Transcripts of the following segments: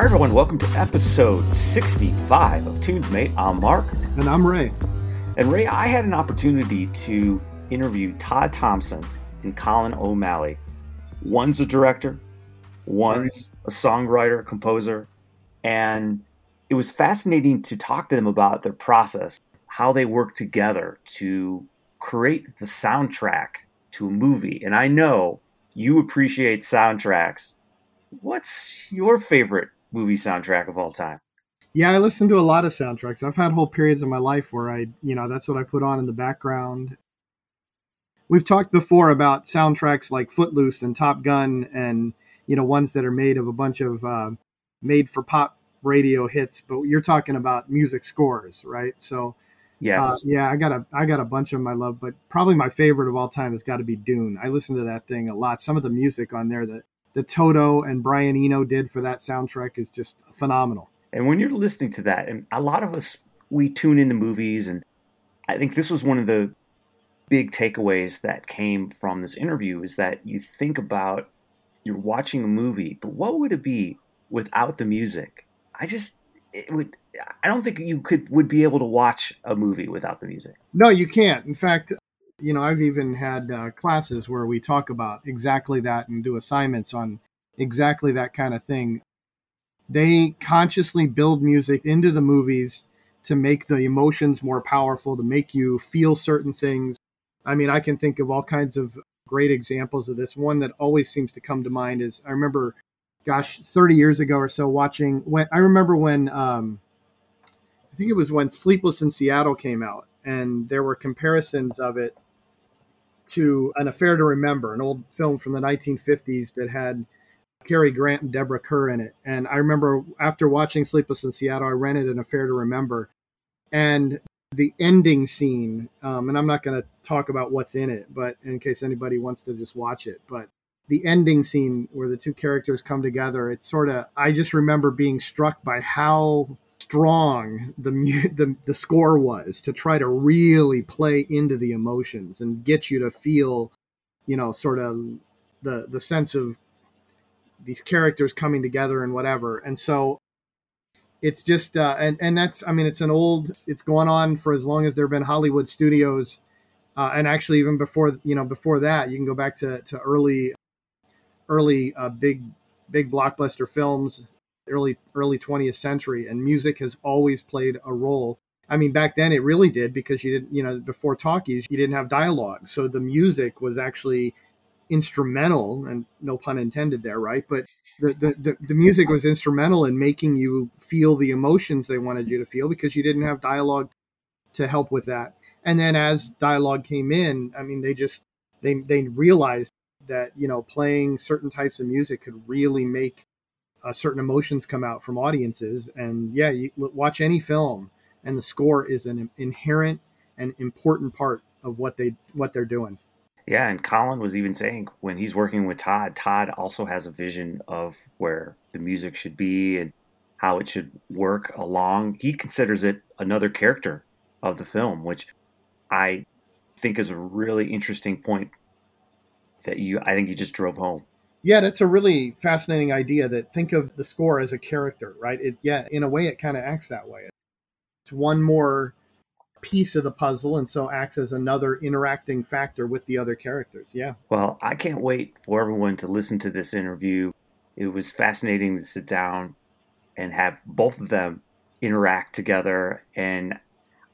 Hi, everyone. Welcome to episode 65 of Tunesmate. I'm Mark. And I'm Ray. And Ray, I had an opportunity to interview Todd Thompson and Colin O'Malley. One's a director, one's a songwriter, composer, and it was fascinating to talk to them about their process, how they work together to create the soundtrack to a movie. And I know you appreciate soundtracks. What's your favorite movie soundtrack of all time? Yeah, I listen to a lot of soundtracks. I've had whole periods of my life where I, you know, that's what I put on in the background. We've talked before about soundtracks like Footloose and Top Gun and, you know, ones that are made of a bunch of uh, made for pop radio hits, but you're talking about music scores, right? So, yes. Uh, yeah, I got a I got a bunch of them I love, but probably my favorite of all time has got to be Dune. I listen to that thing a lot. Some of the music on there that that Toto and Brian Eno did for that soundtrack is just phenomenal. And when you're listening to that, and a lot of us we tune into movies, and I think this was one of the big takeaways that came from this interview is that you think about you're watching a movie, but what would it be without the music? I just it would I don't think you could would be able to watch a movie without the music. No, you can't. In fact, you know, I've even had uh, classes where we talk about exactly that and do assignments on exactly that kind of thing. They consciously build music into the movies to make the emotions more powerful, to make you feel certain things. I mean, I can think of all kinds of great examples of this. One that always seems to come to mind is I remember, gosh, 30 years ago or so, watching when I remember when um, I think it was when Sleepless in Seattle came out, and there were comparisons of it to An Affair to Remember, an old film from the 1950s that had Cary Grant and Deborah Kerr in it. And I remember after watching Sleepless in Seattle, I rented An Affair to Remember. And the ending scene, um, and I'm not going to talk about what's in it, but in case anybody wants to just watch it, but the ending scene where the two characters come together, it's sort of, I just remember being struck by how strong the, the the score was to try to really play into the emotions and get you to feel, you know, sort of the the sense of these characters coming together and whatever. And so it's just uh, and and that's I mean it's an old it's gone on for as long as there have been Hollywood studios, uh, and actually even before you know before that you can go back to to early early uh, big big blockbuster films early early 20th century, and music has always played a role. I mean, back then it really did because you didn't, you know, before talkies, you didn't have dialogue, so the music was actually instrumental, and no pun intended there, right? But the the, the, the music was instrumental in making you feel the emotions they wanted you to feel because you didn't have dialogue to help with that. And then as dialogue came in, I mean, they just they they realized that you know playing certain types of music could really make uh, certain emotions come out from audiences. And yeah, you watch any film, and the score is an inherent and important part of what they what they're doing. Yeah, and Colin was even saying when he's working with Todd, Todd also has a vision of where the music should be and how it should work along. He considers it another character of the film, which I think is a really interesting point that you I think you just drove home. Yeah, that's a really fascinating idea that think of the score as a character, right? It yeah, in a way it kind of acts that way. It's one more piece of the puzzle and so acts as another interacting factor with the other characters. Yeah. Well, I can't wait for everyone to listen to this interview. It was fascinating to sit down and have both of them interact together and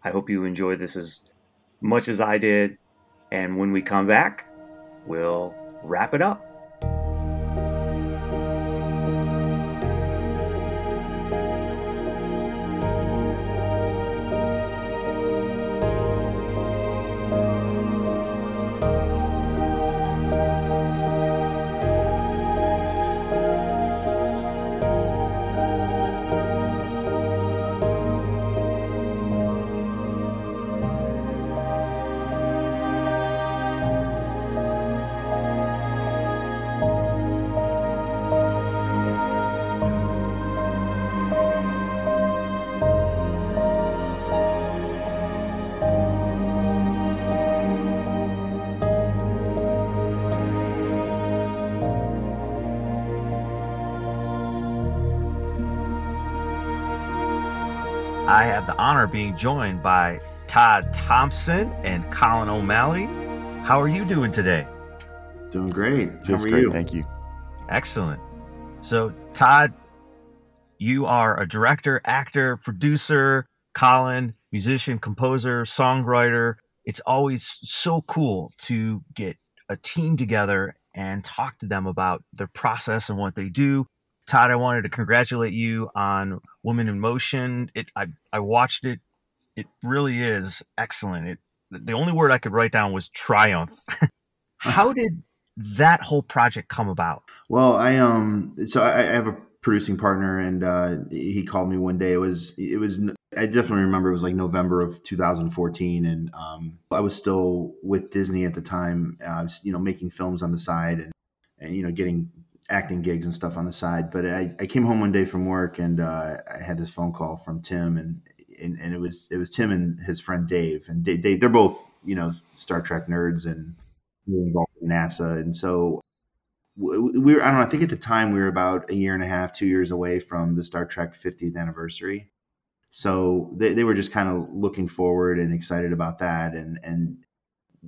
I hope you enjoy this as much as I did. And when we come back, we'll wrap it up. I have the honor of being joined by Todd Thompson and Colin O'Malley. How are you doing today? Doing great. Just How are great. you? Thank you. Excellent. So, Todd, you are a director, actor, producer, Colin, musician, composer, songwriter. It's always so cool to get a team together and talk to them about their process and what they do. Todd, I wanted to congratulate you on Woman in Motion. It I, I watched it. It really is excellent. It the only word I could write down was triumph. How did that whole project come about? Well, I um, so I, I have a producing partner, and uh, he called me one day. It was it was I definitely remember it was like November of 2014, and um, I was still with Disney at the time. I was you know making films on the side and and you know getting acting gigs and stuff on the side. But I, I came home one day from work and uh, I had this phone call from Tim and, and and it was it was Tim and his friend Dave and they, they they're both you know Star Trek nerds and involved in NASA and so we were I don't know I think at the time we were about a year and a half two years away from the Star Trek 50th anniversary. So they, they were just kind of looking forward and excited about that and and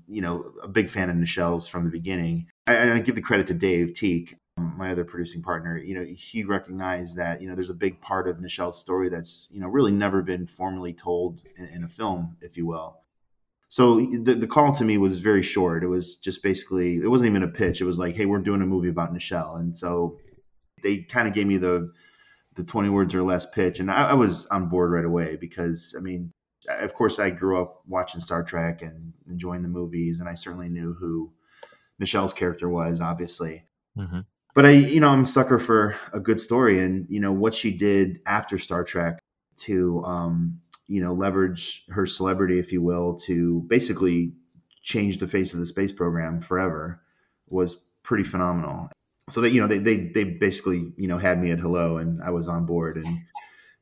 you know a big fan of Nichelle's from the beginning. I, I give the credit to Dave Teak my other producing partner, you know, he recognized that, you know, there's a big part of Nichelle's story that's, you know, really never been formally told in, in a film, if you will. So the, the call to me was very short. It was just basically, it wasn't even a pitch. It was like, hey, we're doing a movie about Nichelle. And so they kind of gave me the, the 20 words or less pitch. And I, I was on board right away because, I mean, of course, I grew up watching Star Trek and enjoying the movies. And I certainly knew who Nichelle's character was, obviously. Mm-hmm but I, you know, I'm sucker for a good story, and you know what she did after Star Trek to, um, you know, leverage her celebrity, if you will, to basically change the face of the space program forever was pretty phenomenal. So that you know they they they basically you know had me at hello, and I was on board, and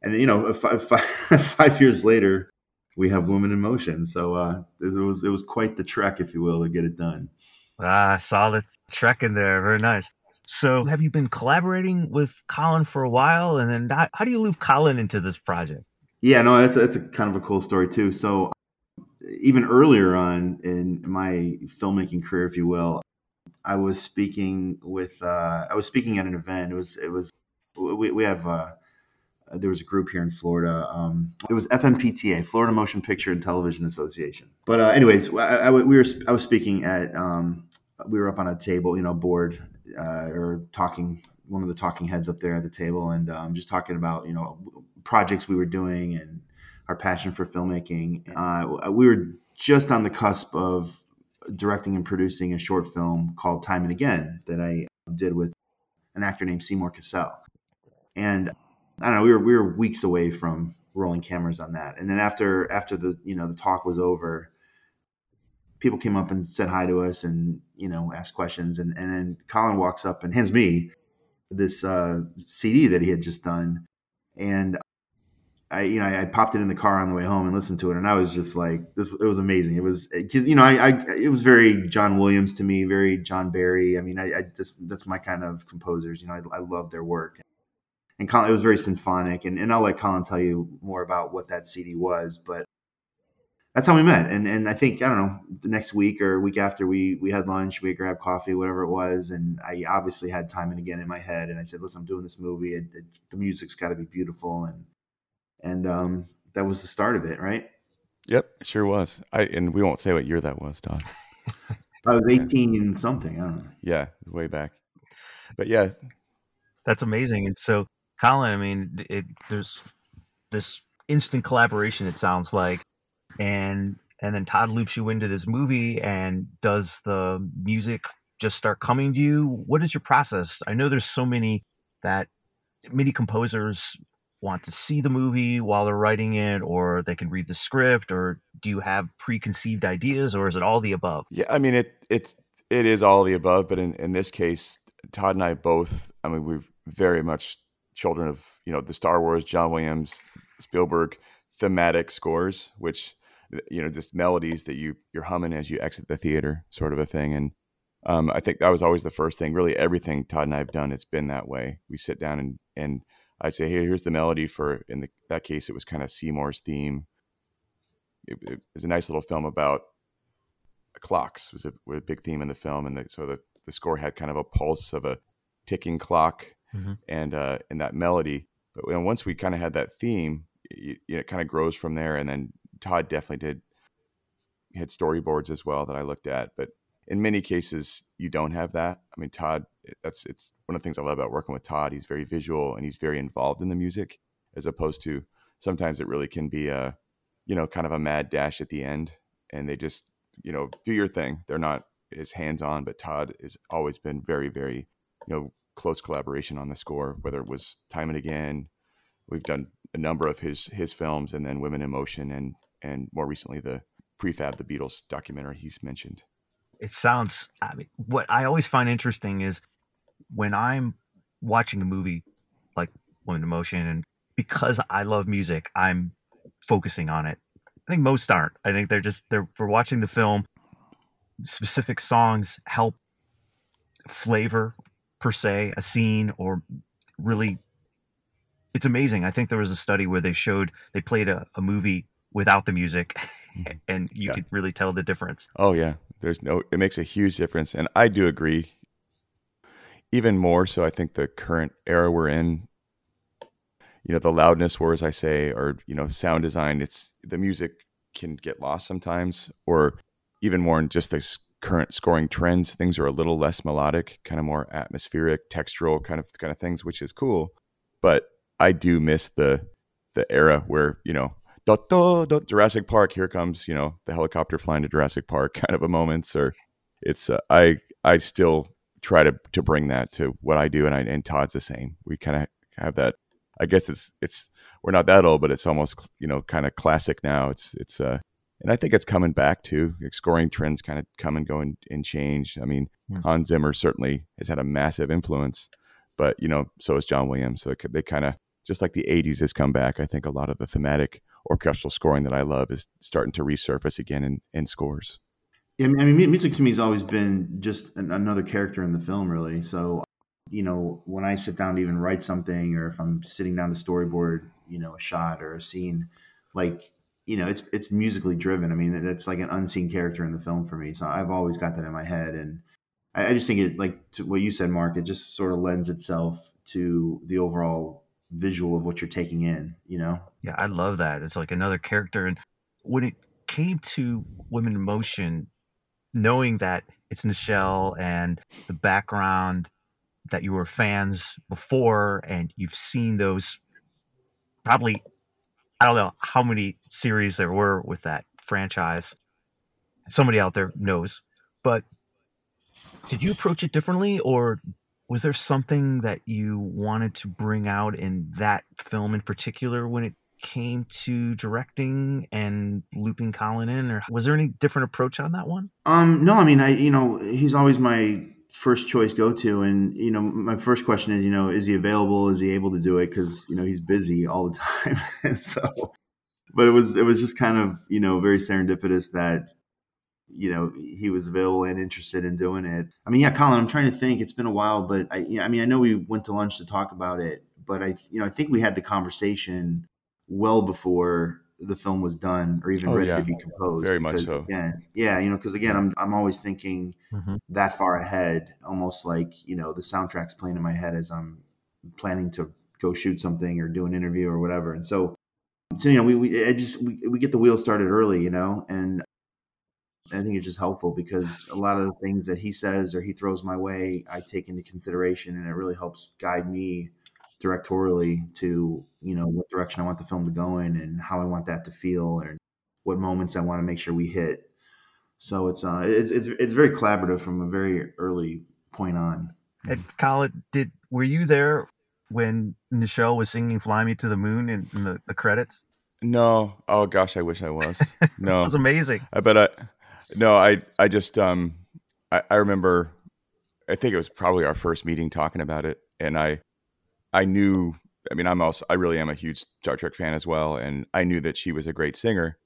and you know five, five, five years later we have Woman in Motion. So uh, it was it was quite the trek, if you will, to get it done. Ah, solid trek in there. Very nice. So, have you been collaborating with Colin for a while? And then, how, how do you loop Colin into this project? Yeah, no, that's that's a kind of a cool story too. So, even earlier on in my filmmaking career, if you will, I was speaking with uh, I was speaking at an event. It was it was we, we have uh, there was a group here in Florida. Um, it was FMPTA, Florida Motion Picture and Television Association. But uh, anyways, I, I, we were I was speaking at um, we were up on a table, you know, board uh, or talking one of the talking heads up there at the table and um, just talking about you know projects we were doing and our passion for filmmaking. Uh, we were just on the cusp of directing and producing a short film called Time and Again that I did with an actor named Seymour Cassel. And I don't know, we were we were weeks away from rolling cameras on that. And then after after the you know the talk was over, people came up and said hi to us and you know asked questions. And, and then colin walks up and hands me this uh, cd that he had just done. And i you know I, I, popped it in the car on the way home and listened to it. And i was just like this it was amazing. It was you know i, I it was very john williams to me very john barry. I mean i, I just that's my kind of composers. You know i, I love their work. And Colin, it was very symphonic. And, and i'll let colin tell you more about what that cd was but that's how we met. And and I think I don't know the next week or week after we we had lunch, we grabbed coffee, whatever it was, and I obviously had time and again in my head, and I said, listen, I'm doing this movie. It, it, the music's got to be beautiful, and and um, that was the start of it, right? Yep, sure was. I and we won't say what year that was, Don. I was 18 something. I don't know. Yeah, way back. But yeah, that's amazing. And so, Colin, I mean, it, there's this instant collaboration. It sounds like and and then Todd loops you into this movie and does the music just start coming to you? What is your process? I know there's so many that many composers want to see the movie while they're writing it or they can read the script or do you have preconceived ideas or is it all the above yeah i mean it it's it is all the above but in, in this case todd and i both i mean we're very much children of you know the star wars john williams spielberg thematic scores which you know just melodies that you you're humming as you exit the theater sort of a thing and um, i think that was always the first thing really everything todd and i have done it's been that way we sit down and and I'd say, hey, here's the melody for. In the, that case, it was kind of Seymour's theme. It, it was a nice little film about clocks. Was a, was a big theme in the film, and the, so the the score had kind of a pulse of a ticking clock, mm-hmm. and uh, and that melody. But once we kind of had that theme, it, it kind of grows from there. And then Todd definitely did had storyboards as well that I looked at, but in many cases you don't have that. I mean, Todd, eh, that's it's one of the things I love about working with Todd. He's very visual and he's very involved in the music, as opposed to sometimes it really can be a, you know, kind of a mad dash at the end, and they just, you know, do your thing. They're not as hands on, but Todd has always been very, very, you know, close collaboration on the score. Whether it was Time and Again, we've done a number of his his films, and then Women in Motion, and and more recently the prefab the Beatles documentary he's mentioned it sounds I mean, what I always find interesting is when I'm watching a movie like Women in Motion and because I love music, I'm focusing on it. I think most aren't. I think they're just they're for watching the film. Specific songs help flavor per se a scene or really it's amazing. I think there was a study where they showed they played a, a movie without the music mm-hmm. and you yeah. could really tell the difference. Oh yeah. There's no it makes a huge difference and I do agree. Even more so I think the current era we're in you know the loudness wars I say or you know sound design it's the music can get lost sometimes or even more in just this current scoring trends things are a little less melodic kind of more atmospheric textural kind of kind of things which is cool but I do miss the the era where you know da, da, da, Jurassic Park, here comes, you know, the helicopter flying to Jurassic Park kind of a moments or it's uh, I I still try to to bring that to what I do and I and Todd's the same. We kind of have that I guess it's it's we're not that old, but it's almost you know kind of classic now. It's it's uh and I think it's coming back too. Like scoring trends kind of come and go and, and change. I mean, hmm. Hans Zimmer certainly has had a massive influence, but you know, so has John Williams. So they kind of just like the '80s has come back. I think a lot of the thematic orchestral scoring that I love is starting to resurface again in, in scores. Yeah, I mean, music to me has always been just an, another character in the film, really. So, you know, when I sit down to even write something, or if I'm sitting down to storyboard, you know, a shot or a scene, like you know, it's it's musically driven. I mean, it's like an unseen character in the film for me. So I've always got that in my head, and I, I just think it, like what you said, Mark, it just sort of lends itself to the overall visual of what you're taking in, you know? Yeah, I love that. It's like another character. And when it came to Women in Motion, knowing that it's Nichelle and the background that you were fans before and you've seen those probably I don't know how many series there were with that franchise. Somebody out there knows. But did you approach it differently or was there something that you wanted to bring out in that film in particular when it came to directing and looping Colin in, or was there any different approach on that one? Um, no, I mean, I you know he's always my first choice go to, and you know my first question is, you know, is he available? Is he able to do it? Because you know he's busy all the time, and so. But it was it was just kind of you know very serendipitous that you know he was available and interested in doing it. I mean, yeah, Colin, I'm trying to think. It's been a while, but I, I mean, I know we went to lunch to talk about it, but I, you know, I think we had the conversation well before the film was done or even oh, ready yeah. to be composed. Very much so. Yeah, yeah, you know, because again, I'm I'm always thinking mm-hmm. that far ahead, almost like you know the soundtrack's playing in my head as I'm planning to go shoot something or do an interview or whatever, and so. So you know, we, we I just we, we get the wheel started early, you know, and I think it's just helpful because a lot of the things that he says or he throws my way, I take into consideration, and it really helps guide me directorially to you know what direction I want the film to go in and how I want that to feel and what moments I want to make sure we hit. So it's uh it's it's, it's very collaborative from a very early point on. And Colin, did were you there when Nichelle was singing "Fly Me to the Moon" in, in the, the credits? No. Oh gosh, I wish I was. No, it was amazing. I bet I no, I I just um I, I remember I think it was probably our first meeting talking about it, and I I knew. I mean, I'm also I really am a huge Star Trek fan as well, and I knew that she was a great singer.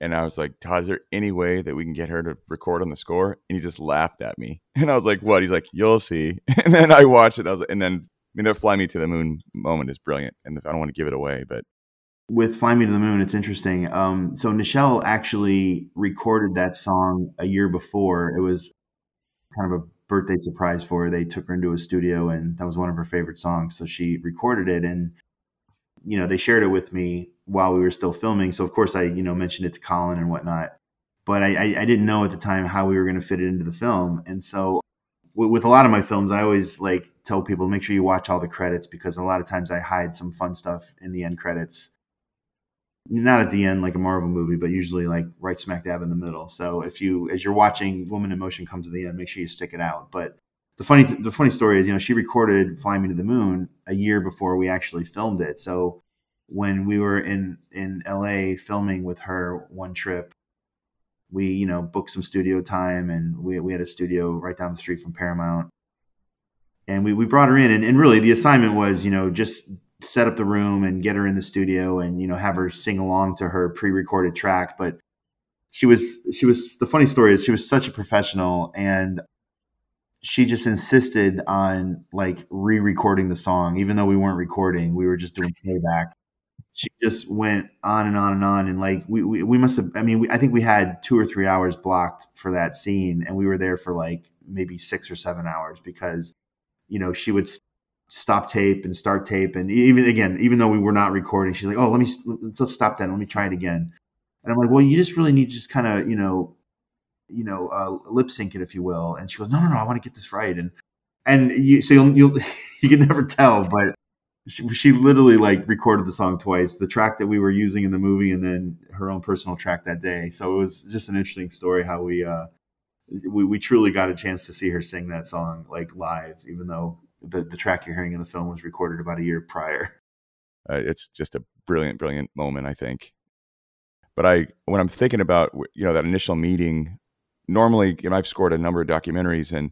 And I was like, Todd, is there any way that we can get her to record on the score? And he just laughed at me. And I was like, what? He's like, you'll see. And then I watched it. I was, and then I mean, the "Fly Me to the Moon" moment is brilliant, and I don't want to give it away, but with "Fly Me to the Moon," it's interesting. Um, so Nichelle actually recorded that song a year before. It was kind of a birthday surprise for her. They took her into a studio, and that was one of her favorite songs. So she recorded it, and you know they shared it with me while we were still filming. So of course I you know mentioned it to Colin and whatnot, but I, I, I didn't know at the time how we were going to fit it into the film. And so with, with a lot of my films, I always like tell people make sure you watch all the credits because a lot of times I hide some fun stuff in the end credits not at the end like a Marvel movie, but usually like right smack dab in the middle. So if you, as you're watching Woman in Motion come to the end, make sure you stick it out. But the funny, the funny story is, you know, she recorded "Fly Me to the Moon" a year before we actually filmed it. So when we were in in LA filming with her one trip, we you know booked some studio time, and we we had a studio right down the street from Paramount. And we, we brought her in, and, and really the assignment was, you know, just set up the room and get her in the studio and you know have her sing along to her pre-recorded track but she was she was the funny story is she was such a professional and she just insisted on like re-recording the song. Even though we weren't recording we were just doing playback. She just went on and on and on and like we we, we must have i mean we, i think we had two or three hours blocked for that scene and we were there for like maybe six or seven hours because you know she would stop tape and start tape. And even again even though we were not recording she's like oh let me let's stop that. Let me try it again. And i'm like well you just really need to just kind of you know you know uh, lip sync it if you will. And she goes no no no i want to get this right. And and you so you'll, you'll you can never tell but she, she literally like recorded the song twice the track that we were using in the movie and then her own personal track that day. So it was just an interesting story how we uh we, we truly got a chance to see her sing that song like live even though the, the track you're hearing in the film was recorded about a year prior. Uh, it's just a brilliant, brilliant moment, I think. But I, when I'm thinking about you know that initial meeting, normally you know, I've scored a number of documentaries, and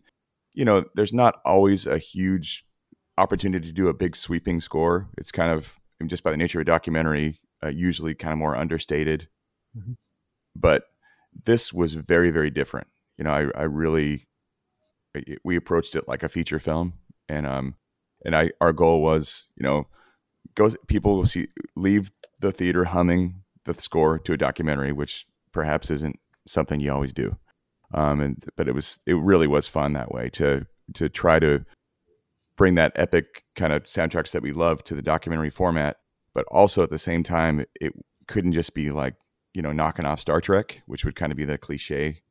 you know there's not always a huge opportunity to do a big sweeping score. It's kind of just by the nature of a documentary, uh, usually kind of more understated. Mm-hmm. But this was very, very different. You know, I, I really we approached it like a feature film and um and I our goal was you know go people will see leave the theater humming the score to a documentary, which perhaps isn't something you always do. Um, and but it was it really was fun that way to to try to bring that epic kind of soundtracks that we love to the documentary format, but also at the same time it couldn't just be like you know knocking off Star Trek, which would kind of be the cliche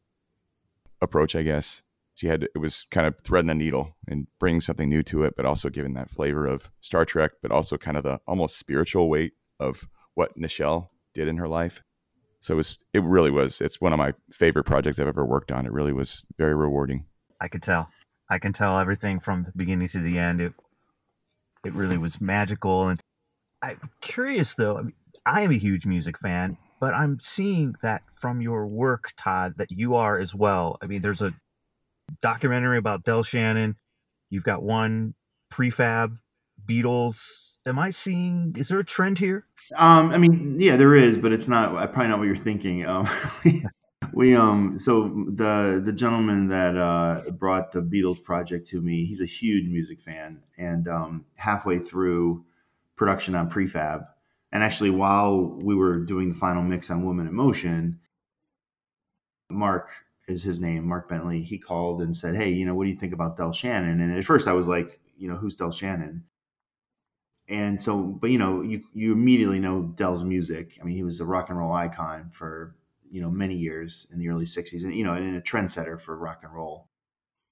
approach, I guess she had it was kind of threading the needle and bringing something new to it, but also giving that flavor of Star Trek, but also kind of the almost spiritual weight of what Nichelle did in her life. So it was it really was it's one of my favorite projects I've ever worked on. It really was very rewarding. I could tell. I can tell everything from the beginning to the end. It it really was magical and I'm curious though. I, mean, I am a huge music fan, but I'm seeing that from your work, Todd, that you are as well. I mean, there's a documentary about Del Shannon. You've got one prefab Beatles. Am I seeing? Is there a trend here? Um, I mean, yeah, there is, but it's not I probably not what you're thinking. Um, we um, so the the gentleman that uh, brought the Beatles project to me, he's a huge music fan, and um, halfway through production on prefab, and actually while we were doing the final mix on Woman in Motion, Mark is his name, Mark Bentley. He called and said, "Hey, you know, what do you think about Del Shannon?" And at first, I was like, "You know, who's Del Shannon?" And so, but you know, you you immediately know Del's music. I mean, he was a rock and roll icon for you know many years in the early '60s, and you know, and a trendsetter for rock and roll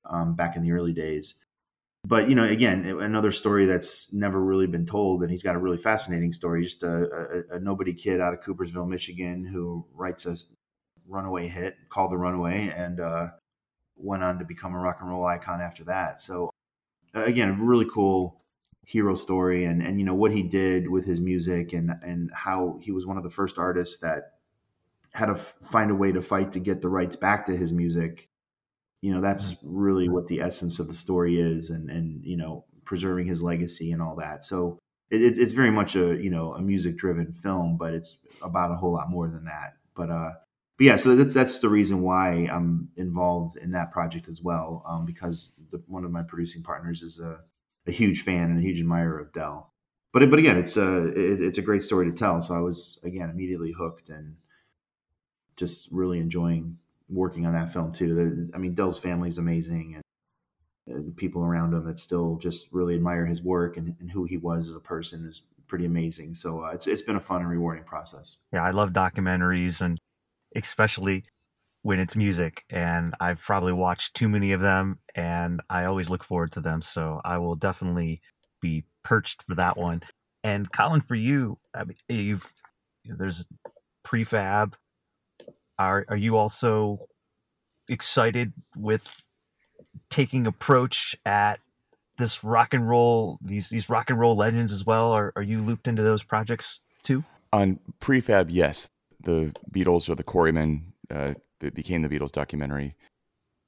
um, back in the early days. But you know, again, another story that's never really been told, and he's got a really fascinating story. Just a, a, a nobody kid out of Coopersville, Michigan, who writes a runaway hit called The Runaway and uh, went on to become a rock and roll icon after that. So, again, a really cool hero story and, and you know what he did with his music and and how he was one of the first artists that had to f- find a way to fight to get the rights back to his music. You know that's really what the essence of the story is and and you know preserving his legacy and all that. So it, it's very much a you know a music driven film but it's about a whole lot more than that. But uh but yeah, so that's that's the reason why I'm involved in that project as well, um, because the, one of my producing partners is a a huge fan and a huge admirer of Del. But but again, it's a it, it's a great story to tell. So I was again immediately hooked and just really enjoying working on that film too. The, I mean, Del's family is amazing, and the people around him that still just really admire his work and, and who he was as a person is pretty amazing. So uh, it's it's been a fun and rewarding process. Yeah, I love documentaries and especially when it's music and I've probably watched too many of them and I always look forward to them. So I will definitely be perched for that one. And Colin, for you, I mean, eh, you've there's prefab. Are are you also excited with taking approach at this rock and roll these these rock and roll legends as well? Are are you looped into those projects too? On prefab, yes. The Beatles or the Quarrymen uh, that became the Beatles documentary.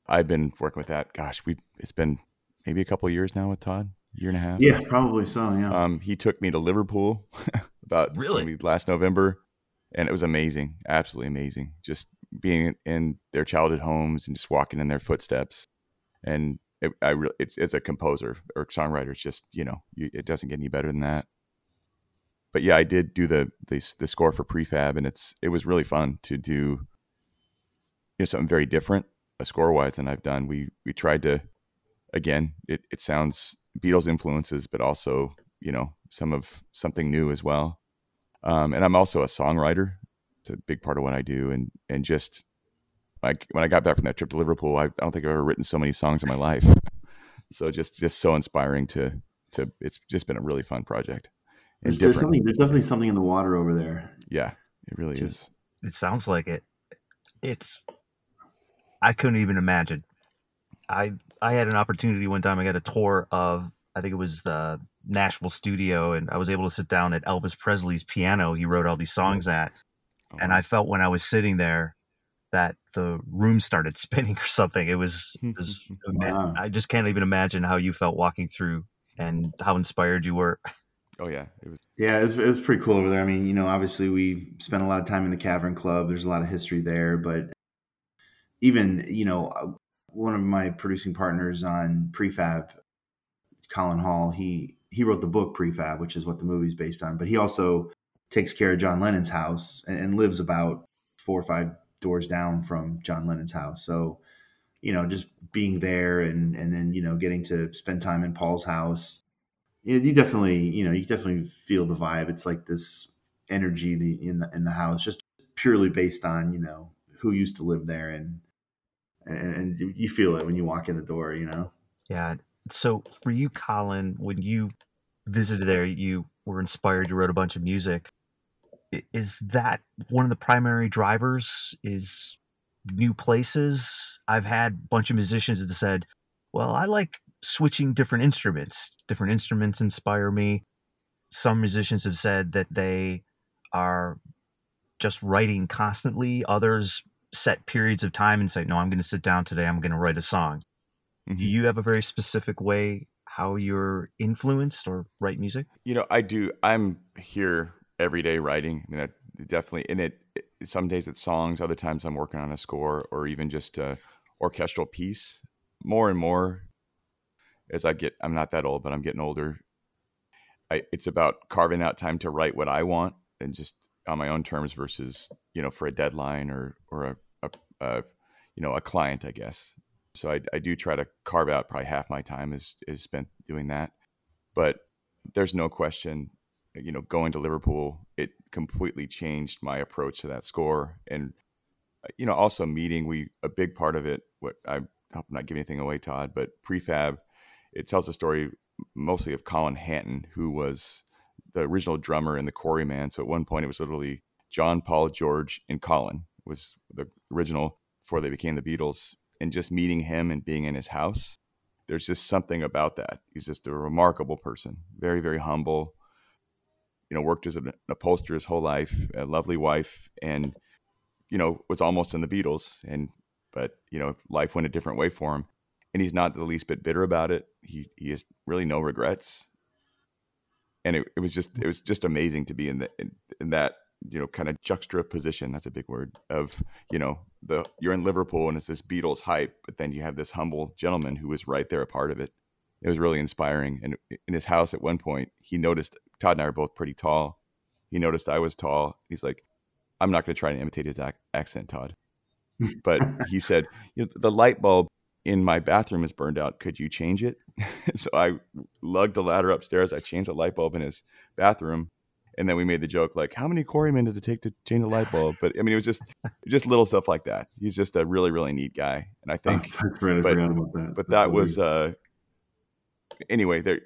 I've been working with that. Gosh, we it's been maybe a couple years now with Todd, year and a half. Yeah, probably so. Yeah. Um, he took me to Liverpool about really last November, and it was amazing, absolutely amazing. Just being in their childhood homes and just walking in their footsteps, and it, I really, it's as a composer or songwriter, it's just you know, you, it doesn't get any better than that. But yeah, I did do the, the the score for prefab, and it's it was really fun to do you know something very different uh, score wise than I've done. We we tried to again, it, it sounds Beatles influences, but also, you know, some of something new as well. Um, and I'm also a songwriter. It's a big part of what I do. And, and just like when I got back from that trip to Liverpool, I, I don't think I've ever written so many songs in my life. so just, just so inspiring to, to, it's just been a really fun project. There's, there's, something, there's definitely something in the water over there. Yeah, it really just, is. It sounds like it. It's I couldn't even imagine. I I had an opportunity one time. I got a tour of I think it was the Nashville studio, and I was able to sit down at Elvis Presley's piano. He wrote all these oh. songs at, oh. and I felt when I was sitting there that the room started spinning or something. It was, it was wow. I just can't even imagine how you felt walking through and how inspired you were. Oh yeah, it was. Yeah, it was, it was pretty cool over there. I mean, you know, obviously we spent a lot of time in the Cavern Club. There's a lot of history there, but even you know uh, one of my producing partners on prefab colin hall he he wrote the book prefab which is what the movie's based on but he also takes care of john lennon's house and, and lives about four or five doors down from john lennon's house so you know just being there and and then you know getting to spend time in paul's house you, definitely you know you definitely feel the vibe it's like this energy in the in the house just purely based on you know who used to live there and and, and you feel it when you walk in the door, you know? Yeah. So for you, Colin, when you visited there, you were inspired, you wrote a bunch of music. Is that one of the primary drivers? Is new places? I've had a bunch of musicians that said, well, I like switching different instruments. Different instruments inspire me. Some musicians have said that they are just writing constantly. Others set periods of time and say, no, I'm going to sit down today. I'm going to write a song. Mm-hmm. Do you have a very specific way how you're influenced or write music? You know, I do. I'm here every day writing. I mean, I definitely, and it, it, some days it's songs, other times I'm working on a score or even just a orchestral piece. More and more as I get, I'm not that old, but I'm getting older. I, it's about carving out time to write what I want and just on my own terms versus you know for a deadline or or a, a, you know a client, I guess. So I, I do try to carve out probably half my time is is spent doing that. But there's no question, you know, going to Liverpool, it completely changed my approach to that score. And you know, also meeting we a big part of it. What I hope I'm not giving anything away, Todd, but prefab, it tells a story mostly of Colin Hanton, who was the original drummer in the Quarrymen. So at one point, it was literally John, Paul, George, and Colin was the original before they became the Beatles. And just meeting him and being in his house, there's just something about that. He's just a remarkable person, very, very humble. You know, worked as an upholsterer his whole life, a lovely wife, and you know was almost in the Beatles. And but you know, life went a different way for him, and he's not the least bit bitter about it. He he has really no regrets, and it, it was just it was just amazing to be in the in, in that you know kind of juxtaposition that's a big word of you know the you're in liverpool and it's this beatles hype but then you have this humble gentleman who was right there a part of it It was really inspiring. And in his house at one point, he noticed Todd and I are both pretty tall. He noticed I was tall. He's like, I'm not going to try to imitate his ac- accent, Todd. But he said, you know, the light bulb in my bathroom is burned out. Could you change it? so I lugged the ladder upstairs. I changed the light bulb in his bathroom. And then we made the joke like, how many quarrymen does it take to change a light bulb? But I mean, it was just just little stuff like that. He's just a really really neat guy, and I think. Oh, that's right. But, that. But that was uh, anyway. There,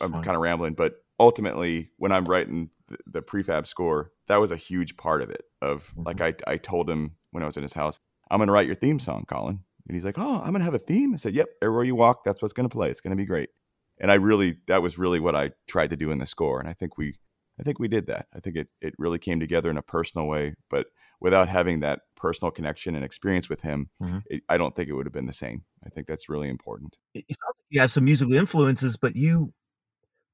I'm kind of rambling, but ultimately, when I'm writing the, the, prefab score, that was a huge part of it. Of mm-hmm. like I I told him when I was in his house, I'm going to write your theme song, Colin. And he's like, "Oh, I'm going to have a theme." I said, "Yep, everywhere you walk, that's what's going to play. It's going to be great." And I really, that was really what I tried to do in the score, and I think we, I think we did that. I think it it really came together in a personal way, but without having that personal connection and experience with him, mm-hmm. it, I don't think it would have been the same. I think that's really important. It sounds like you have some musical influences, but you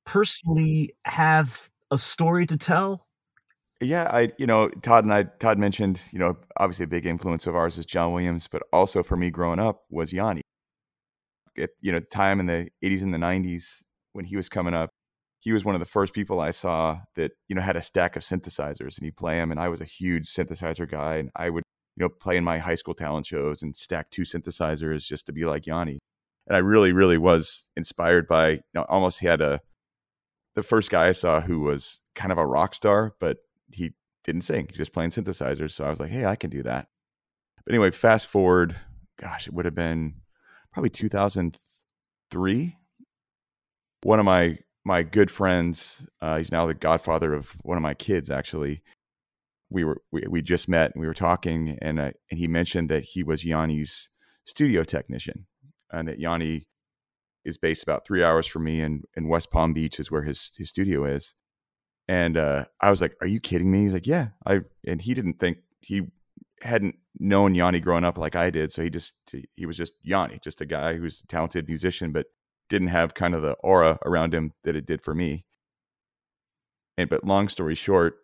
personally have a story to tell yeah, I you know Todd and I Todd mentioned you know obviously a big influence of ours is John Williams, but also for me growing up was Yanni. At you know time in the 80s and the 90s when he was coming up, he was one of the first people I saw that you know had a stack of synthesizers and he play them, and I was a huge synthesizer guy, and I would you know play in my high school talent shows and stack two synthesizers just to be like Yanni, and I really really was inspired by you know almost he had a the first guy I saw who was kind of a rock star, but he didn't sing, just playing synthesizers. So I was like, hey, I can do that. But anyway, fast forward, gosh, it would have been probably 2003. One of my my good friends, uh, he's now the godfather of one of my kids. Actually, we were we, we just met and we were talking, and uh, and he mentioned that he was Yanni's studio technician, and that Yanni is based about three hours from me, and in West Palm Beach is where his his studio is. And uh, I was like, "Are you kidding me?" He's like, "Yeah." I and he didn't think he hadn't known Yanni growing up like I did, so he just he was just Yanni, just a guy who's a talented musician, but didn't have kind of the aura around him that it did for me. And but long story short,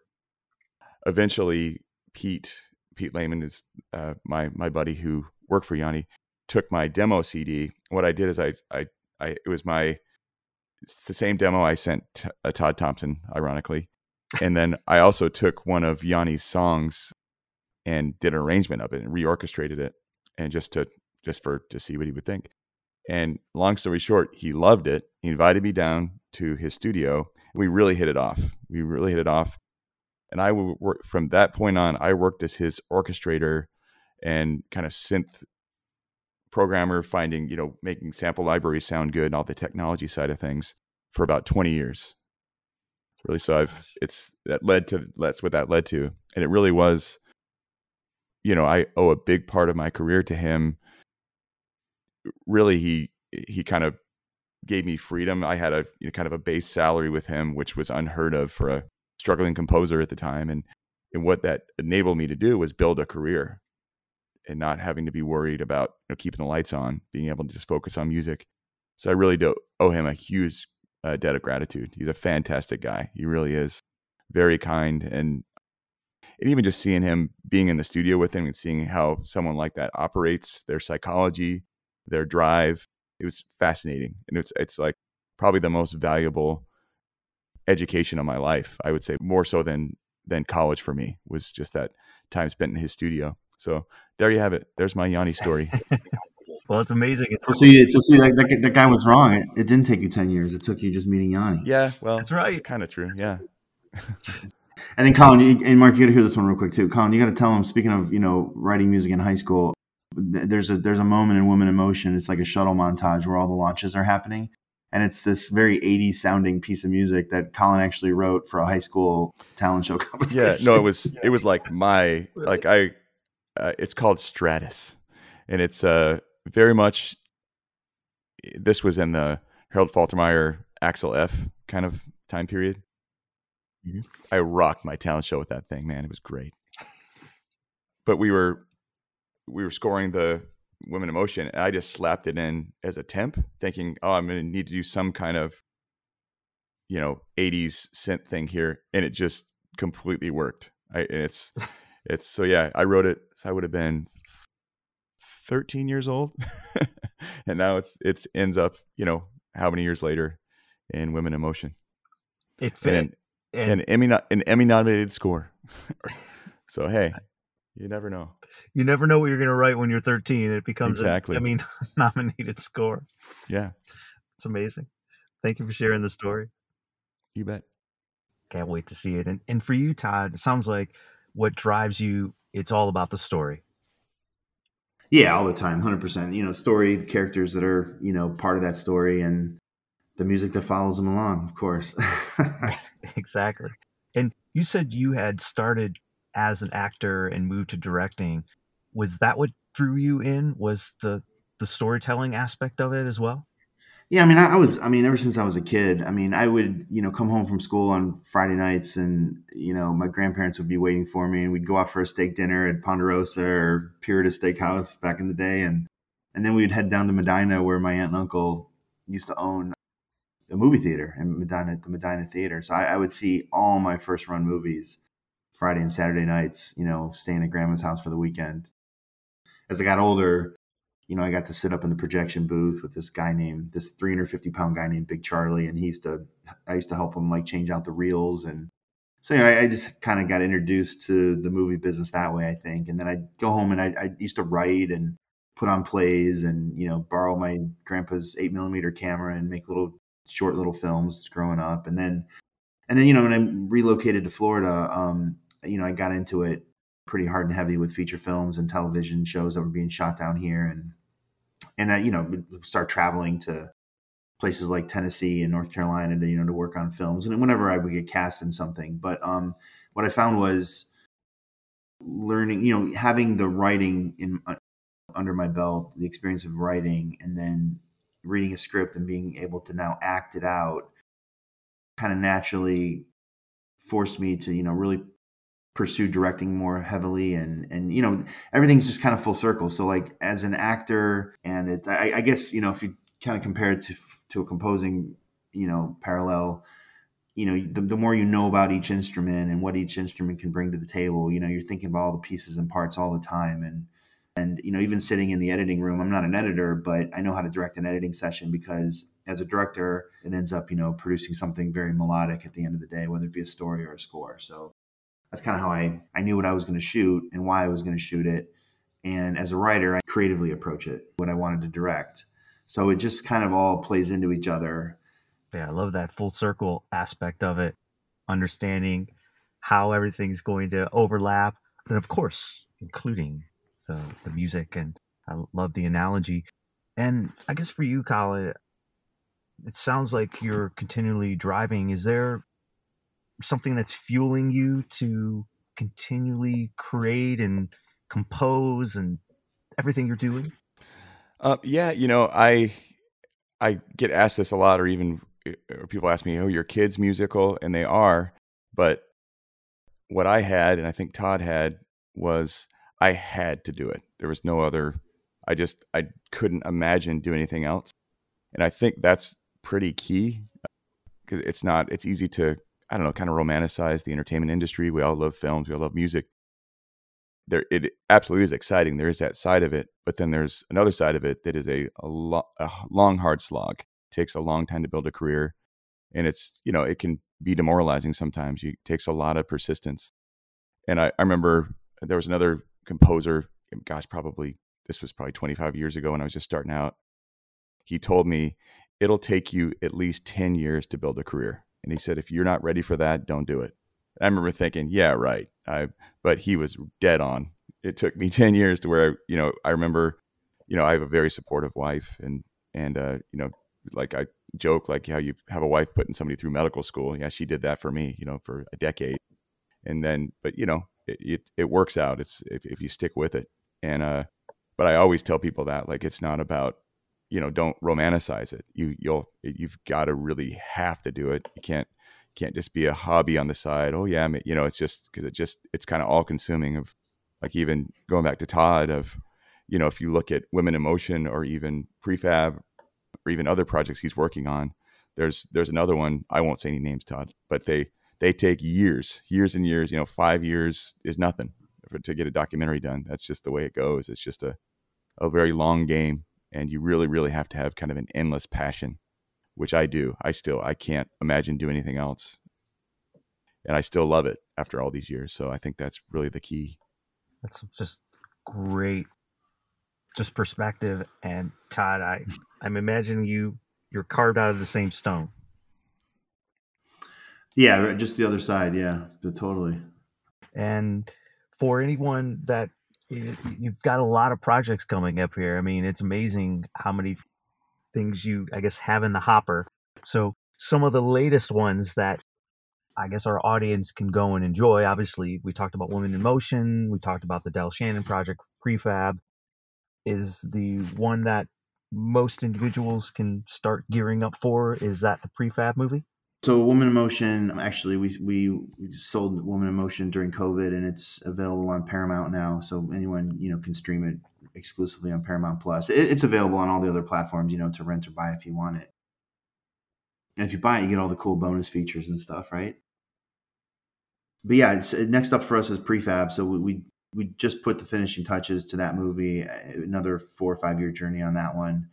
eventually Pete Pete Lehman is uh, my my buddy who worked for Yanni took my demo CD. What I did is I I, I it was my it's the same demo I sent t- uh, Todd Thompson, ironically. And then I also took one of Yanni's songs and did an arrangement of it and reorchestrated it, and just to just for to see what he would think. And long story short, he loved it. He invited me down to his studio. We really hit it off. We really hit it off. And I work from that point on. I worked as his orchestrator and kind of synth programmer finding, you know, making sample libraries sound good and all the technology side of things for about 20 years. Really, so I've it's that led to that's what that led to, and it really was. You know, I owe a big part of my career to him. Really, he he kind of gave me freedom. I had a you know, kind of a base salary with him, which was unheard of for a struggling composer at the time, and and what that enabled me to do was build a career and not having to be worried about you know, keeping the lights on, being able to just focus on music. So I really do owe him a huge uh, debt of gratitude. He's a fantastic guy. He really is very kind and and even just seeing him being in the studio with him and seeing how someone like that operates, their psychology, their drive, it was fascinating. And it's it's like probably the most valuable education of my life. I would say more so than than college for me was just that time spent in his studio. So there you have it. There's my Yanni story. well, it's amazing. It's so, you, so see, that, that, that, guy was wrong. It, it, didn't take you 10 years. It took you just meeting Yanni. Yeah, well, that's right. It's kind of true. Yeah. and then Colin, you, and Mark, you got to hear this one real quick too. Colin, you got to tell him, speaking of, you know, writing music in high school, there's a, there's a moment in Women in Motion. It's like a shuttle montage where all the launches are happening and it's this very 80s sounding piece of music that Colin actually wrote for a high school talent show competition. Yeah, no, it was it was like my like I uh, it's called Stratus, and it's uh, very much. This was in the Harold Faltermeyer Axel F kind of time period. Mm-hmm. I rocked my talent show with that thing, man. It was great. But we were we were scoring the Women in Motion, and I just slapped it in as a temp, thinking, "Oh, I'm going to need to do some kind of, you know, '80s synth thing here," and it just completely worked. I, and it's it's so yeah, I wrote it. So I would have been 13 years old, and now it's it's ends up you know how many years later in Women in Motion. It fit. And, And, an Emmy an Emmy nominated score. so hey, you never know. you never know what you're going to write when you're 13. It becomes Exactly. a Emmy nominated score. Yeah, It's amazing. Thank you for sharing the story. you bet. Can't wait to see it. And and for you, Todd, it sounds like what drives you. It's all about the story. Yeah, all the time, hundred percent. You know, story, the characters that are you know part of that story, and the music that follows them along, of course. exactly. And you said you had started as an actor and moved to directing. Was that what drew you in? Was the the storytelling aspect of it as well? Yeah, I mean, I, was, I mean, ever since I was a kid, I mean, I would, you know, come home from school on Friday nights and, you know, my grandparents would be waiting for me and we'd go out for a steak dinner at Ponderosa or Purita Steakhouse back in the day. And, and then we'd head down to Medina where my aunt and uncle used to own a movie theater in Medina, the Medina Theater. So I, I would see all my first run movies Friday and Saturday nights, you know, staying at grandma's house for the weekend. As I got older, you know, I got to sit up in the projection booth with this guy named this 350 pound guy named Big Charlie, and he used to, I used to help him like change out the reels, and so I just kind of got introduced to the movie business that way, I think. And then I'd go home and I, I used to write and put on plays, and you know, borrow my grandpa's eight millimeter camera and make little short little films growing up, and then, and then you know, when I relocated to Florida, um, you know, I got into it pretty hard and heavy with feature films and television shows that were being shot down here. And and I, you know start traveling to places like Tennessee and North Carolina to you know to work on films. And whenever I would get cast in something. But um what I found was learning you know having the writing in uh, under my belt the experience of writing and then reading a script and being able to now act it out kind of naturally forced me to you know really pursue directing more heavily and and you know everything's just kind of full circle. So like as an actor and it i, I guess you know if you kind of compare it to to a composing you know parallel you know the, the more you know about each instrument and what each instrument can bring to the table you know you're thinking about all the pieces and parts all the time. And and you know even sitting in the editing room i'm not an editor but i know how to direct an editing session because as a director it ends up you know producing something very melodic at the end of the day whether it be a story or a score. So that's kind of how I, I knew what I was going to shoot and why I was going to shoot it. And as a writer, I creatively approach it, what I wanted to direct. So it just kind of all plays into each other. Yeah, I love that full circle aspect of it, understanding how everything's going to overlap, and of course, including the the music. And I love the analogy. And I guess for you, Colin, it sounds like you're continually driving. Is there something that's fueling you to continually create and compose and everything you're doing? Uh, yeah, you know, I I get asked this a lot, or even or people ask me, "Oh, your kids musical?" And they are, but what I had, and I think Todd had, was I had to do it. There was no other. I just I couldn't imagine doing anything else, and I think that's pretty key because it's not. It's easy to I don't know, kind of romanticize the entertainment industry. We all love films. We all love music. There, it absolutely is exciting. There is that side of it, but then there's another side of it that is a a, lo- a long, hard slog. It takes a long time to build a career, and it's you know it can be demoralizing sometimes. You, it takes a lot of persistence. And I, I remember there was another composer. Gosh, probably this was probably 25 years ago when I was just starting out. He told me it'll take you at least 10 years to build a career and he said, if you're not ready for that, don't do it. I remember thinking, yeah, right. I, but he was dead on. It took me 10 years to where, you know, I remember, you know, I have a very supportive wife and, and, uh, you know, like I joke, like how you have a wife putting somebody through medical school. Yeah. She did that for me, you know, for a decade. And then, but you know, it, it, it works out. It's if, if you stick with it. And, uh, but I always tell people that like, it's not about, you know don't romanticize it. You you'll you've got to really have to do it. You can't can't just be a hobby on the side oh yeah I mean, you know it's just because it just it's kind of all consuming of like even going back to todd of you know if you look at women in motion or even prefab or even other projects he's working on there's there's another one i won't say any names todd but they they take years years and years you know five years is nothing to get a documentary done. That's just the way it goes. It's just a a very long game and you really really have to have kind of an endless passion which I do. I still I can't imagine doing anything else, and I still love it after all these years. So I think that's really the key. That's just great, just perspective. And Todd, I I'm imagining you you're carved out of the same stone. Yeah, just the other side. Yeah, totally. And for anyone that you've got a lot of projects coming up here. I mean, it's amazing how many things you, I guess, have in the hopper. So, some of the latest ones that I guess our audience can go and enjoy. Obviously, we talked about Women in Motion. We talked about the Del Shannon project, Prefab, is the one that most individuals can start gearing up for. Is that the Prefab movie? So, Woman in Motion, actually, we, we, sold Woman in Motion during COVID, and it's available on Paramount now. So anyone you know can stream it exclusively on Paramount Plus. It, it's available on all the other platforms, you know, to rent or buy if you want it. And if you buy it, you get all the cool bonus features and stuff, right? But yeah, next up for us is Prefab. So we, we we just put the finishing touches to that movie. Another four or five year journey on that one,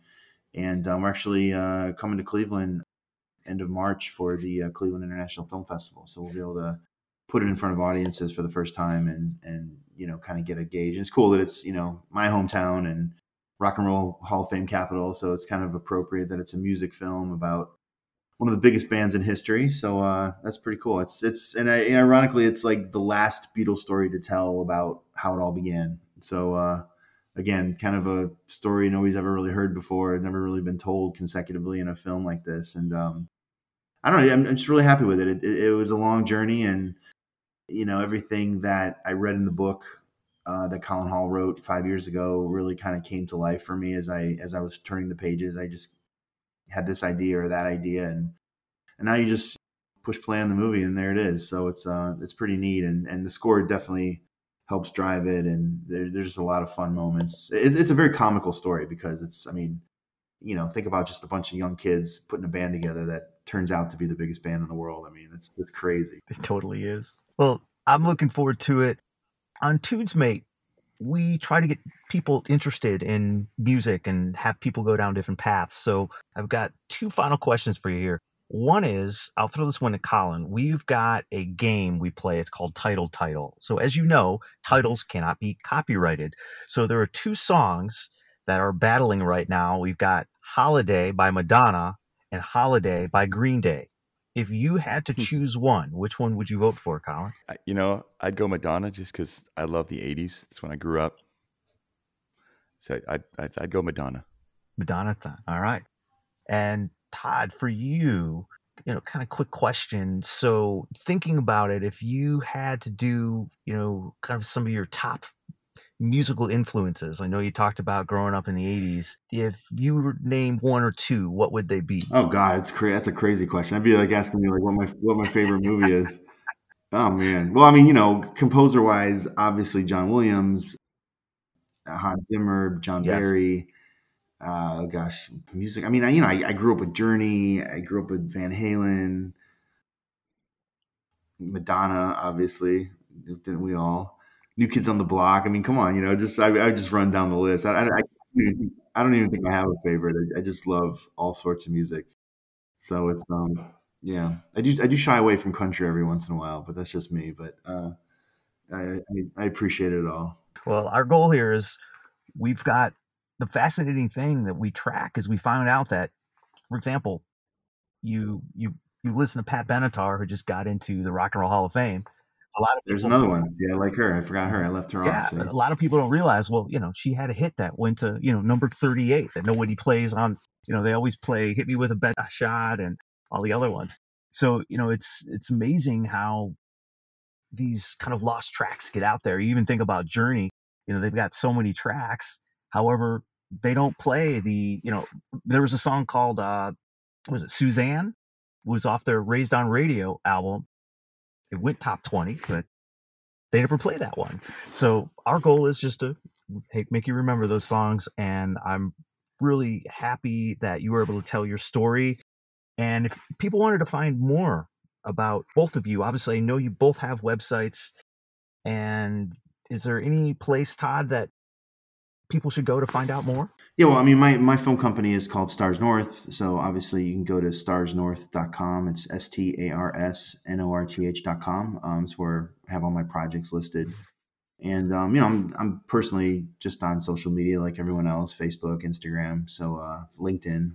and um, we're actually uh, coming to Cleveland end of March for the uh, Cleveland International Film Festival. So we'll be able to put it in front of audiences for the first time and and you know kind of get a gauge. And it's cool that it's you know my hometown and rock and roll Hall of Fame capital, so it's kind of appropriate that it's a music film about one of the biggest bands in history. So uh, that's pretty cool. It's it's and, I, and, ironically, it's like the last Beatles story to tell about how it all began. So uh, again, kind of a story nobody's ever really heard before, never really been told consecutively in a film like this. And um, I don't know, I'm, I'm, just really happy with it. It, it. it, was a long journey, and you know, everything that I read in the book uh, that Colin Hall wrote five years ago really kind of came to life for me as I as I was turning the pages. I just had this idea or that idea, and and now you just push play on the movie, and there it is. So it's uh it's pretty neat, and and the score definitely helps drive it, and there, there's a lot of fun moments. It, it's a very comical story because it's, I mean, you know, think about just a bunch of young kids putting a band together that turns out to be the biggest band in the world. I mean, it's it's crazy. It totally is. Well, I'm looking forward to it. On Tunesmate, we try to get people interested in music and have people go down different paths. So I've got two final questions for you here. One is, I'll throw this one to Colin. We've got a game we play. It's called Title Title. So, as you know, titles cannot be copyrighted. So, there are two songs that are battling right now. We've got Holiday by Madonna and Holiday by Green Day. If you had to hmm. choose one, which one would you vote for, Colin? You know, I'd go Madonna just because I love the 80s. It's when I grew up. So I'd, I'd, I'd go Madonna. Madonna, all right. And Todd, for you, you know, kind of quick question. So, thinking about it, if you had to do, you know, kind of some of your top musical influences, I know you talked about growing up in the 80s. If you were named one or two, what would they be? Oh, God, it's cra- that's a crazy question. I'd be like asking me, like, what my, what my favorite movie is. Oh, man. Well, I mean, you know, composer wise, obviously John Williams, Hans Zimmer, John yes. Barry uh, gosh, music. I mean, I, you know, I, I, grew up with Journey. I grew up with Van Halen, Madonna, obviously. Didn't we all? New Kids on the Block. I mean, come on, you know, just I, I just run down the list. I, I, I, don't even think I have a favorite. I, just love all sorts of music. So it's um, yeah, I do I do shy away from country every once in a while, but that's just me. But uh, I, I appreciate it all. Well, our goal here is we've got the fascinating thing that we track is we found out that, for example, you you you listen to Pat Benatar, who just got into the Rock and Roll Hall of Fame. A lot of there's another one. Yeah, I like her. I forgot her. I left her yeah, off. Yeah, a lot of people don't realize. Well, you know, she had a hit that went to you know number 38 that nobody plays on. You know, they always play "Hit Me with a Best Shot" and all the other ones. So you know, it's it's amazing how these kind of lost tracks get out there. You even think about Journey. You know, they've got so many tracks. However, they don't play the you know there was a song called uh was it Suzanne was off their Raised on Radio album. It went top 20, but they never play that one. So our goal is just to make you remember those songs and I'm really happy that you were able to tell your story. And if people wanted to find more about both of you, obviously I know you both have websites and is there any place Todd that people should go to find out more? Yeah, well, I mean, my, my film company is called Stars North. So obviously you can go to starsnorth.com. It's S T A R S N O R T H.com. Um, it's where I have all my projects listed. And, um, you know, I'm, I'm personally just on social media like everyone else Facebook, Instagram, so uh, LinkedIn.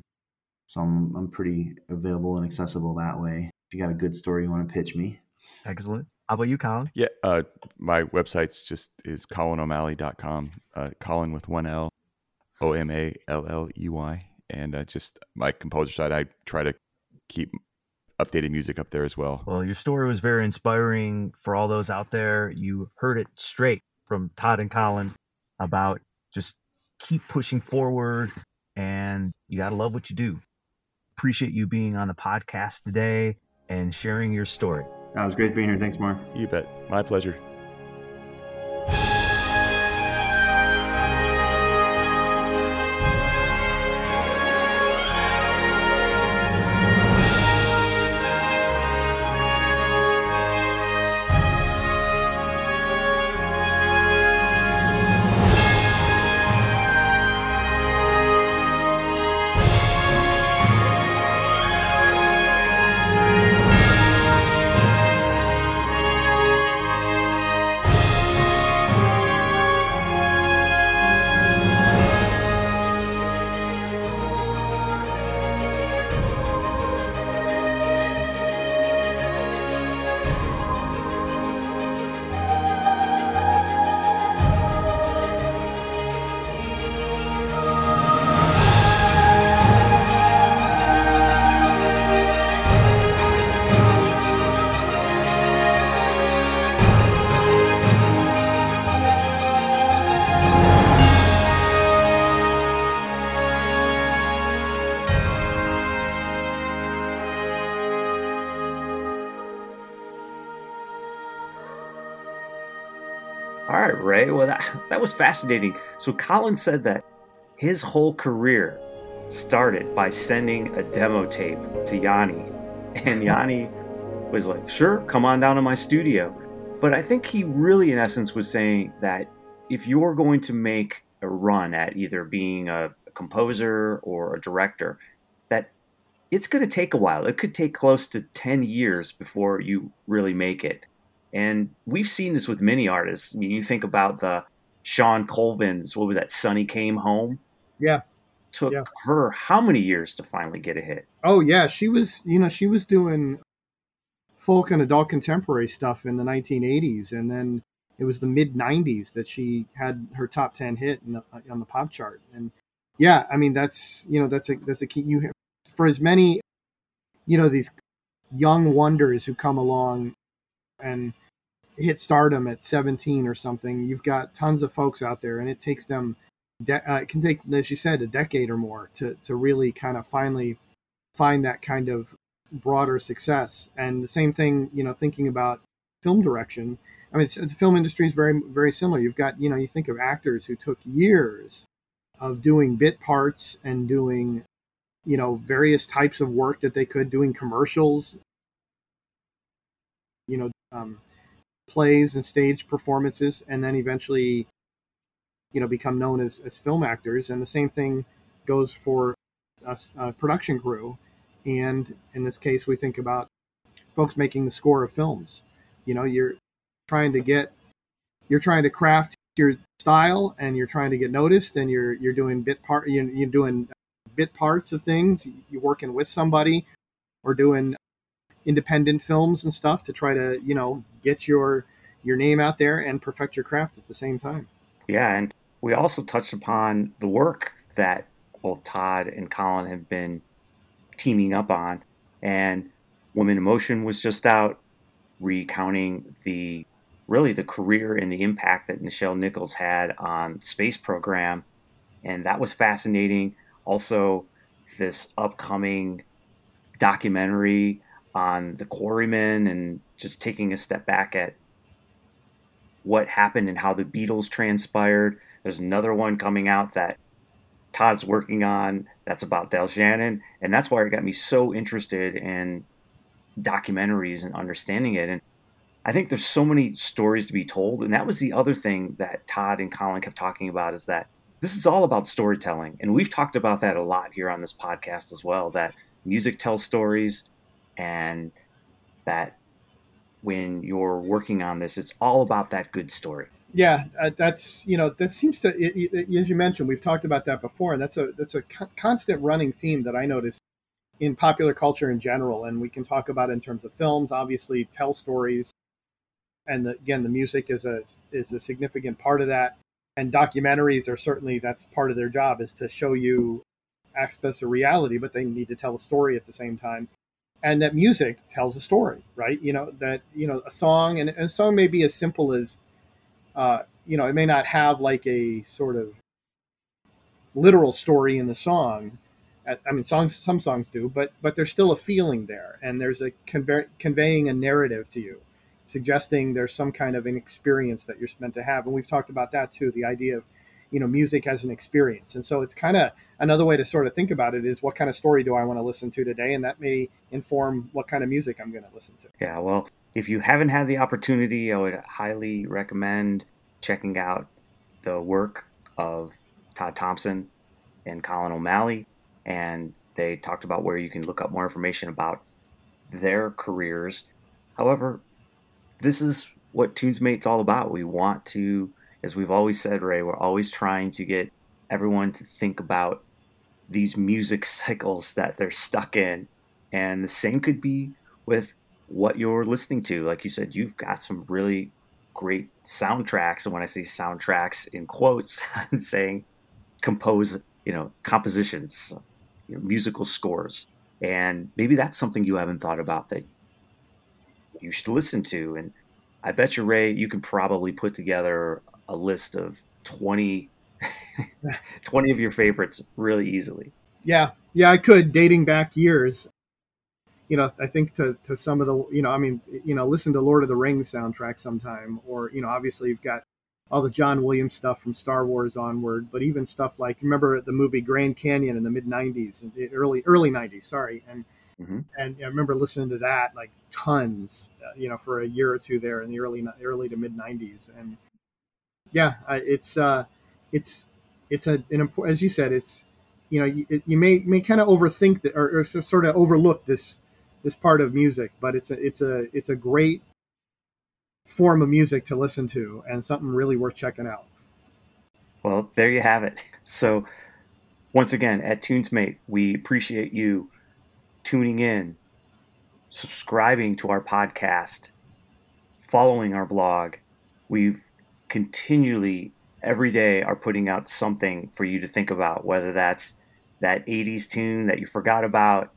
So I'm, I'm pretty available and accessible that way. If you got a good story you want to pitch me. Excellent. How about you, Colin? Yeah, uh, my website's just is colinomalley.com. Uh, Colin with one L, O M A L L E Y, and uh, just my composer side. I try to keep updated music up there as well. Well, your story was very inspiring for all those out there. You heard it straight from Todd and Colin about just keep pushing forward, and you got to love what you do. Appreciate you being on the podcast today and sharing your story. That was great being here. Thanks, Mark. You bet. My pleasure. Was fascinating. So, Colin said that his whole career started by sending a demo tape to Yanni. And Yanni was like, sure, come on down to my studio. But I think he really, in essence, was saying that if you're going to make a run at either being a, composer or a director, that it's going to take a while. It could take close to 10 years before you really make it. And we've seen this with many artists. I mean, you think about the Shawn Colvin's, what was that, Sunny Came Home? Yeah. Took Yeah. her how many years to finally get a hit? Oh yeah, she was. You know, she was doing folk and adult contemporary stuff in the 1980s, and then it was the mid 90s that she had her top 10 hit in the, on the pop chart. And yeah, I mean that's you know that's a that's a key. You have, for as many, you know, these young wonders who come along and hit stardom at 17 or something. You've got tons of folks out there, and it takes them. De- uh, it can take, as you said, a decade or more to to really kind of finally find that kind of broader success. And the same thing, you know, thinking about film direction. I mean, the film industry is very, very similar. You've got, you know, you think of actors who took years of doing bit parts and doing, you know, various types of work that they could, doing commercials, you know, um, plays and stage performances, and then eventually, you know, become known as, as film actors. And the same thing goes for a, a uh, production crew. And in this case, we think about folks making the score of films. You know, you're trying to get, you're trying to craft your style, and you're trying to get noticed, and you're you're doing bit part, you're, you're doing bit parts of things. You're working with somebody, or doing independent films and stuff to try to you know get your your name out there and perfect your craft at the same time. Yeah, and we also touched upon the work that both Todd and Colin have been teaming up on. And Women in Motion was just out recounting the really the career and the impact that Nichelle Nichols had on the space program. And that was fascinating. Also, this upcoming documentary on the quarrymen and just taking a step back at what happened and how the Beatles transpired. There's another one coming out that Todd's working on that's about Del Shannon, and that's why it got me so interested in documentaries and understanding it. And I think there's so many stories to be told, and that was the other thing that Todd and Colin kept talking about is that this is all about storytelling. And we've talked about that a lot here on this podcast as well that music tells stories and that when you're working on this, it's all about that good story. Yeah, uh, that's you know that seems to it, it, as you mentioned we've talked about that before, and that's a that's a co- constant running theme that I notice in popular culture in general, and we can talk about in terms of films. Obviously, tell stories, and the, again, the music is a is a significant part of that. And documentaries are certainly that's part of their job is to show you aspects of reality, but they need to tell a story at the same time and that music tells a story, right? You know that you know a song, and, and a song may be as simple as, uh, you know, it may not have like a sort of literal story in the song. I mean, songs some songs do, but but there's still a feeling there, and there's a convey, conveying a narrative to you, suggesting there's some kind of an experience that you're meant to have, and we've talked about that too. The idea of you know music as an experience. And so it's kind of another way to sort of think about it is what kind of story do i want to listen to today? And that may inform what kind of music i'm going to listen to. Yeah well if you haven't had the opportunity i would highly recommend checking out the work of todd thompson and colin o'malley. And they talked about where you can look up more information about their careers. However this is what tunesmate's all about. We want to as we've always said, Ray, we're always trying to get everyone to think about these music cycles that they're stuck in. And the same could be with what you're listening to. Like you said, you've got some really great soundtracks. And when I say soundtracks in quotes, I'm saying compose, you know, compositions, you know, musical scores. And maybe that's something you haven't thought about that you should listen to. And I bet you, Ray, you can probably put together a list of 20, 20 of your favorites really easily. Yeah, yeah, I could dating back years. You know, I think to, to some of the, you know, I mean, you know, listen to Lord of the Rings soundtrack sometime, or, you know, obviously you've got all the John Williams stuff from Star Wars onward, but even stuff like, remember the movie Grand Canyon in the mid 90s, and early, early 90s, sorry. And, mm-hmm. and I remember listening to that like tons, uh, you know, for a year or two there in the early, early to mid 90s. And, yeah, it's uh, it's it's a an important as you said, it's you know you, you may may kind of overthink that or, or, sort of overlook this this part of music, but it's a it's a it's a great form of music to listen to and something really worth checking out. Well, there you have it. So once again, at Tunesmate, we appreciate you tuning in, subscribing to our podcast, following our blog. We've continually every day are putting out something for you to think about, whether that's that 80s tune that you forgot about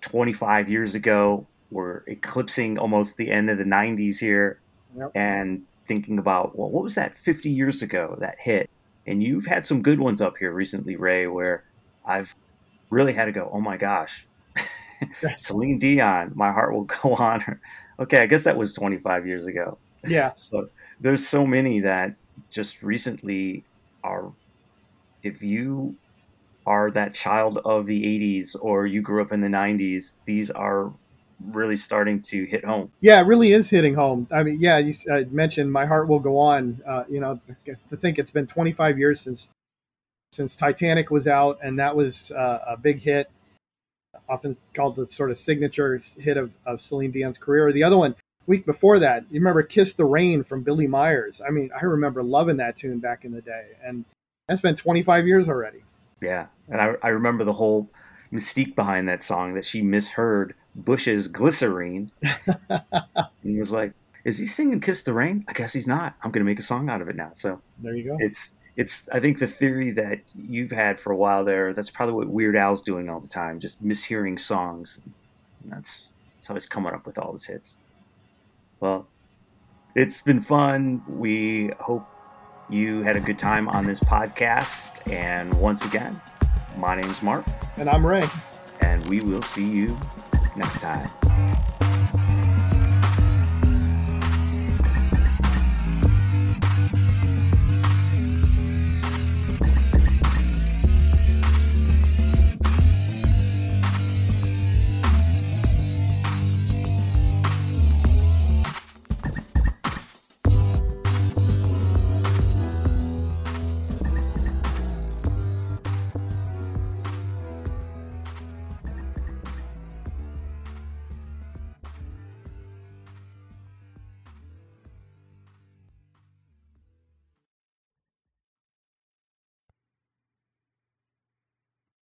25 years ago. We're eclipsing almost the end of the 90s here yep. and thinking about, well, what was that 50 years ago that hit? And you've had some good ones up here recently, Ray, where I've really had to go, oh my gosh, Celine Dion, My Heart Will Go On. okay, I guess that was 25 years ago. Yeah. So there's so many that just recently are if you are that child of the 80s or you grew up in the 90s these are really starting to hit home. Yeah it really is hitting home. I mean yeah you uh, mentioned my heart will go on uh, you know to think it's been 25 years since since titanic was out and that was uh, a big hit often called the sort of signature hit of, of celine dion's career. The other one week before that, you remember Kiss the Rain from Billie Myers. I mean, I remember loving that tune back in the day. And that's been 25 years already. Yeah. And I, I remember the whole mystique behind that song that she misheard Bush's Glycerine and was like, is he singing Kiss the Rain? I guess he's not. I'm going to make a song out of it now. So there you go. It's, it's, I think the theory that you've had for a while there, that's probably what Weird Al's doing all the time, just mishearing songs. And that's, that's how he's coming up with all his hits. Well, it's been fun. We hope you had a good time on this podcast. And once again, my name's Mark. And I'm Ray. And we will see you next time.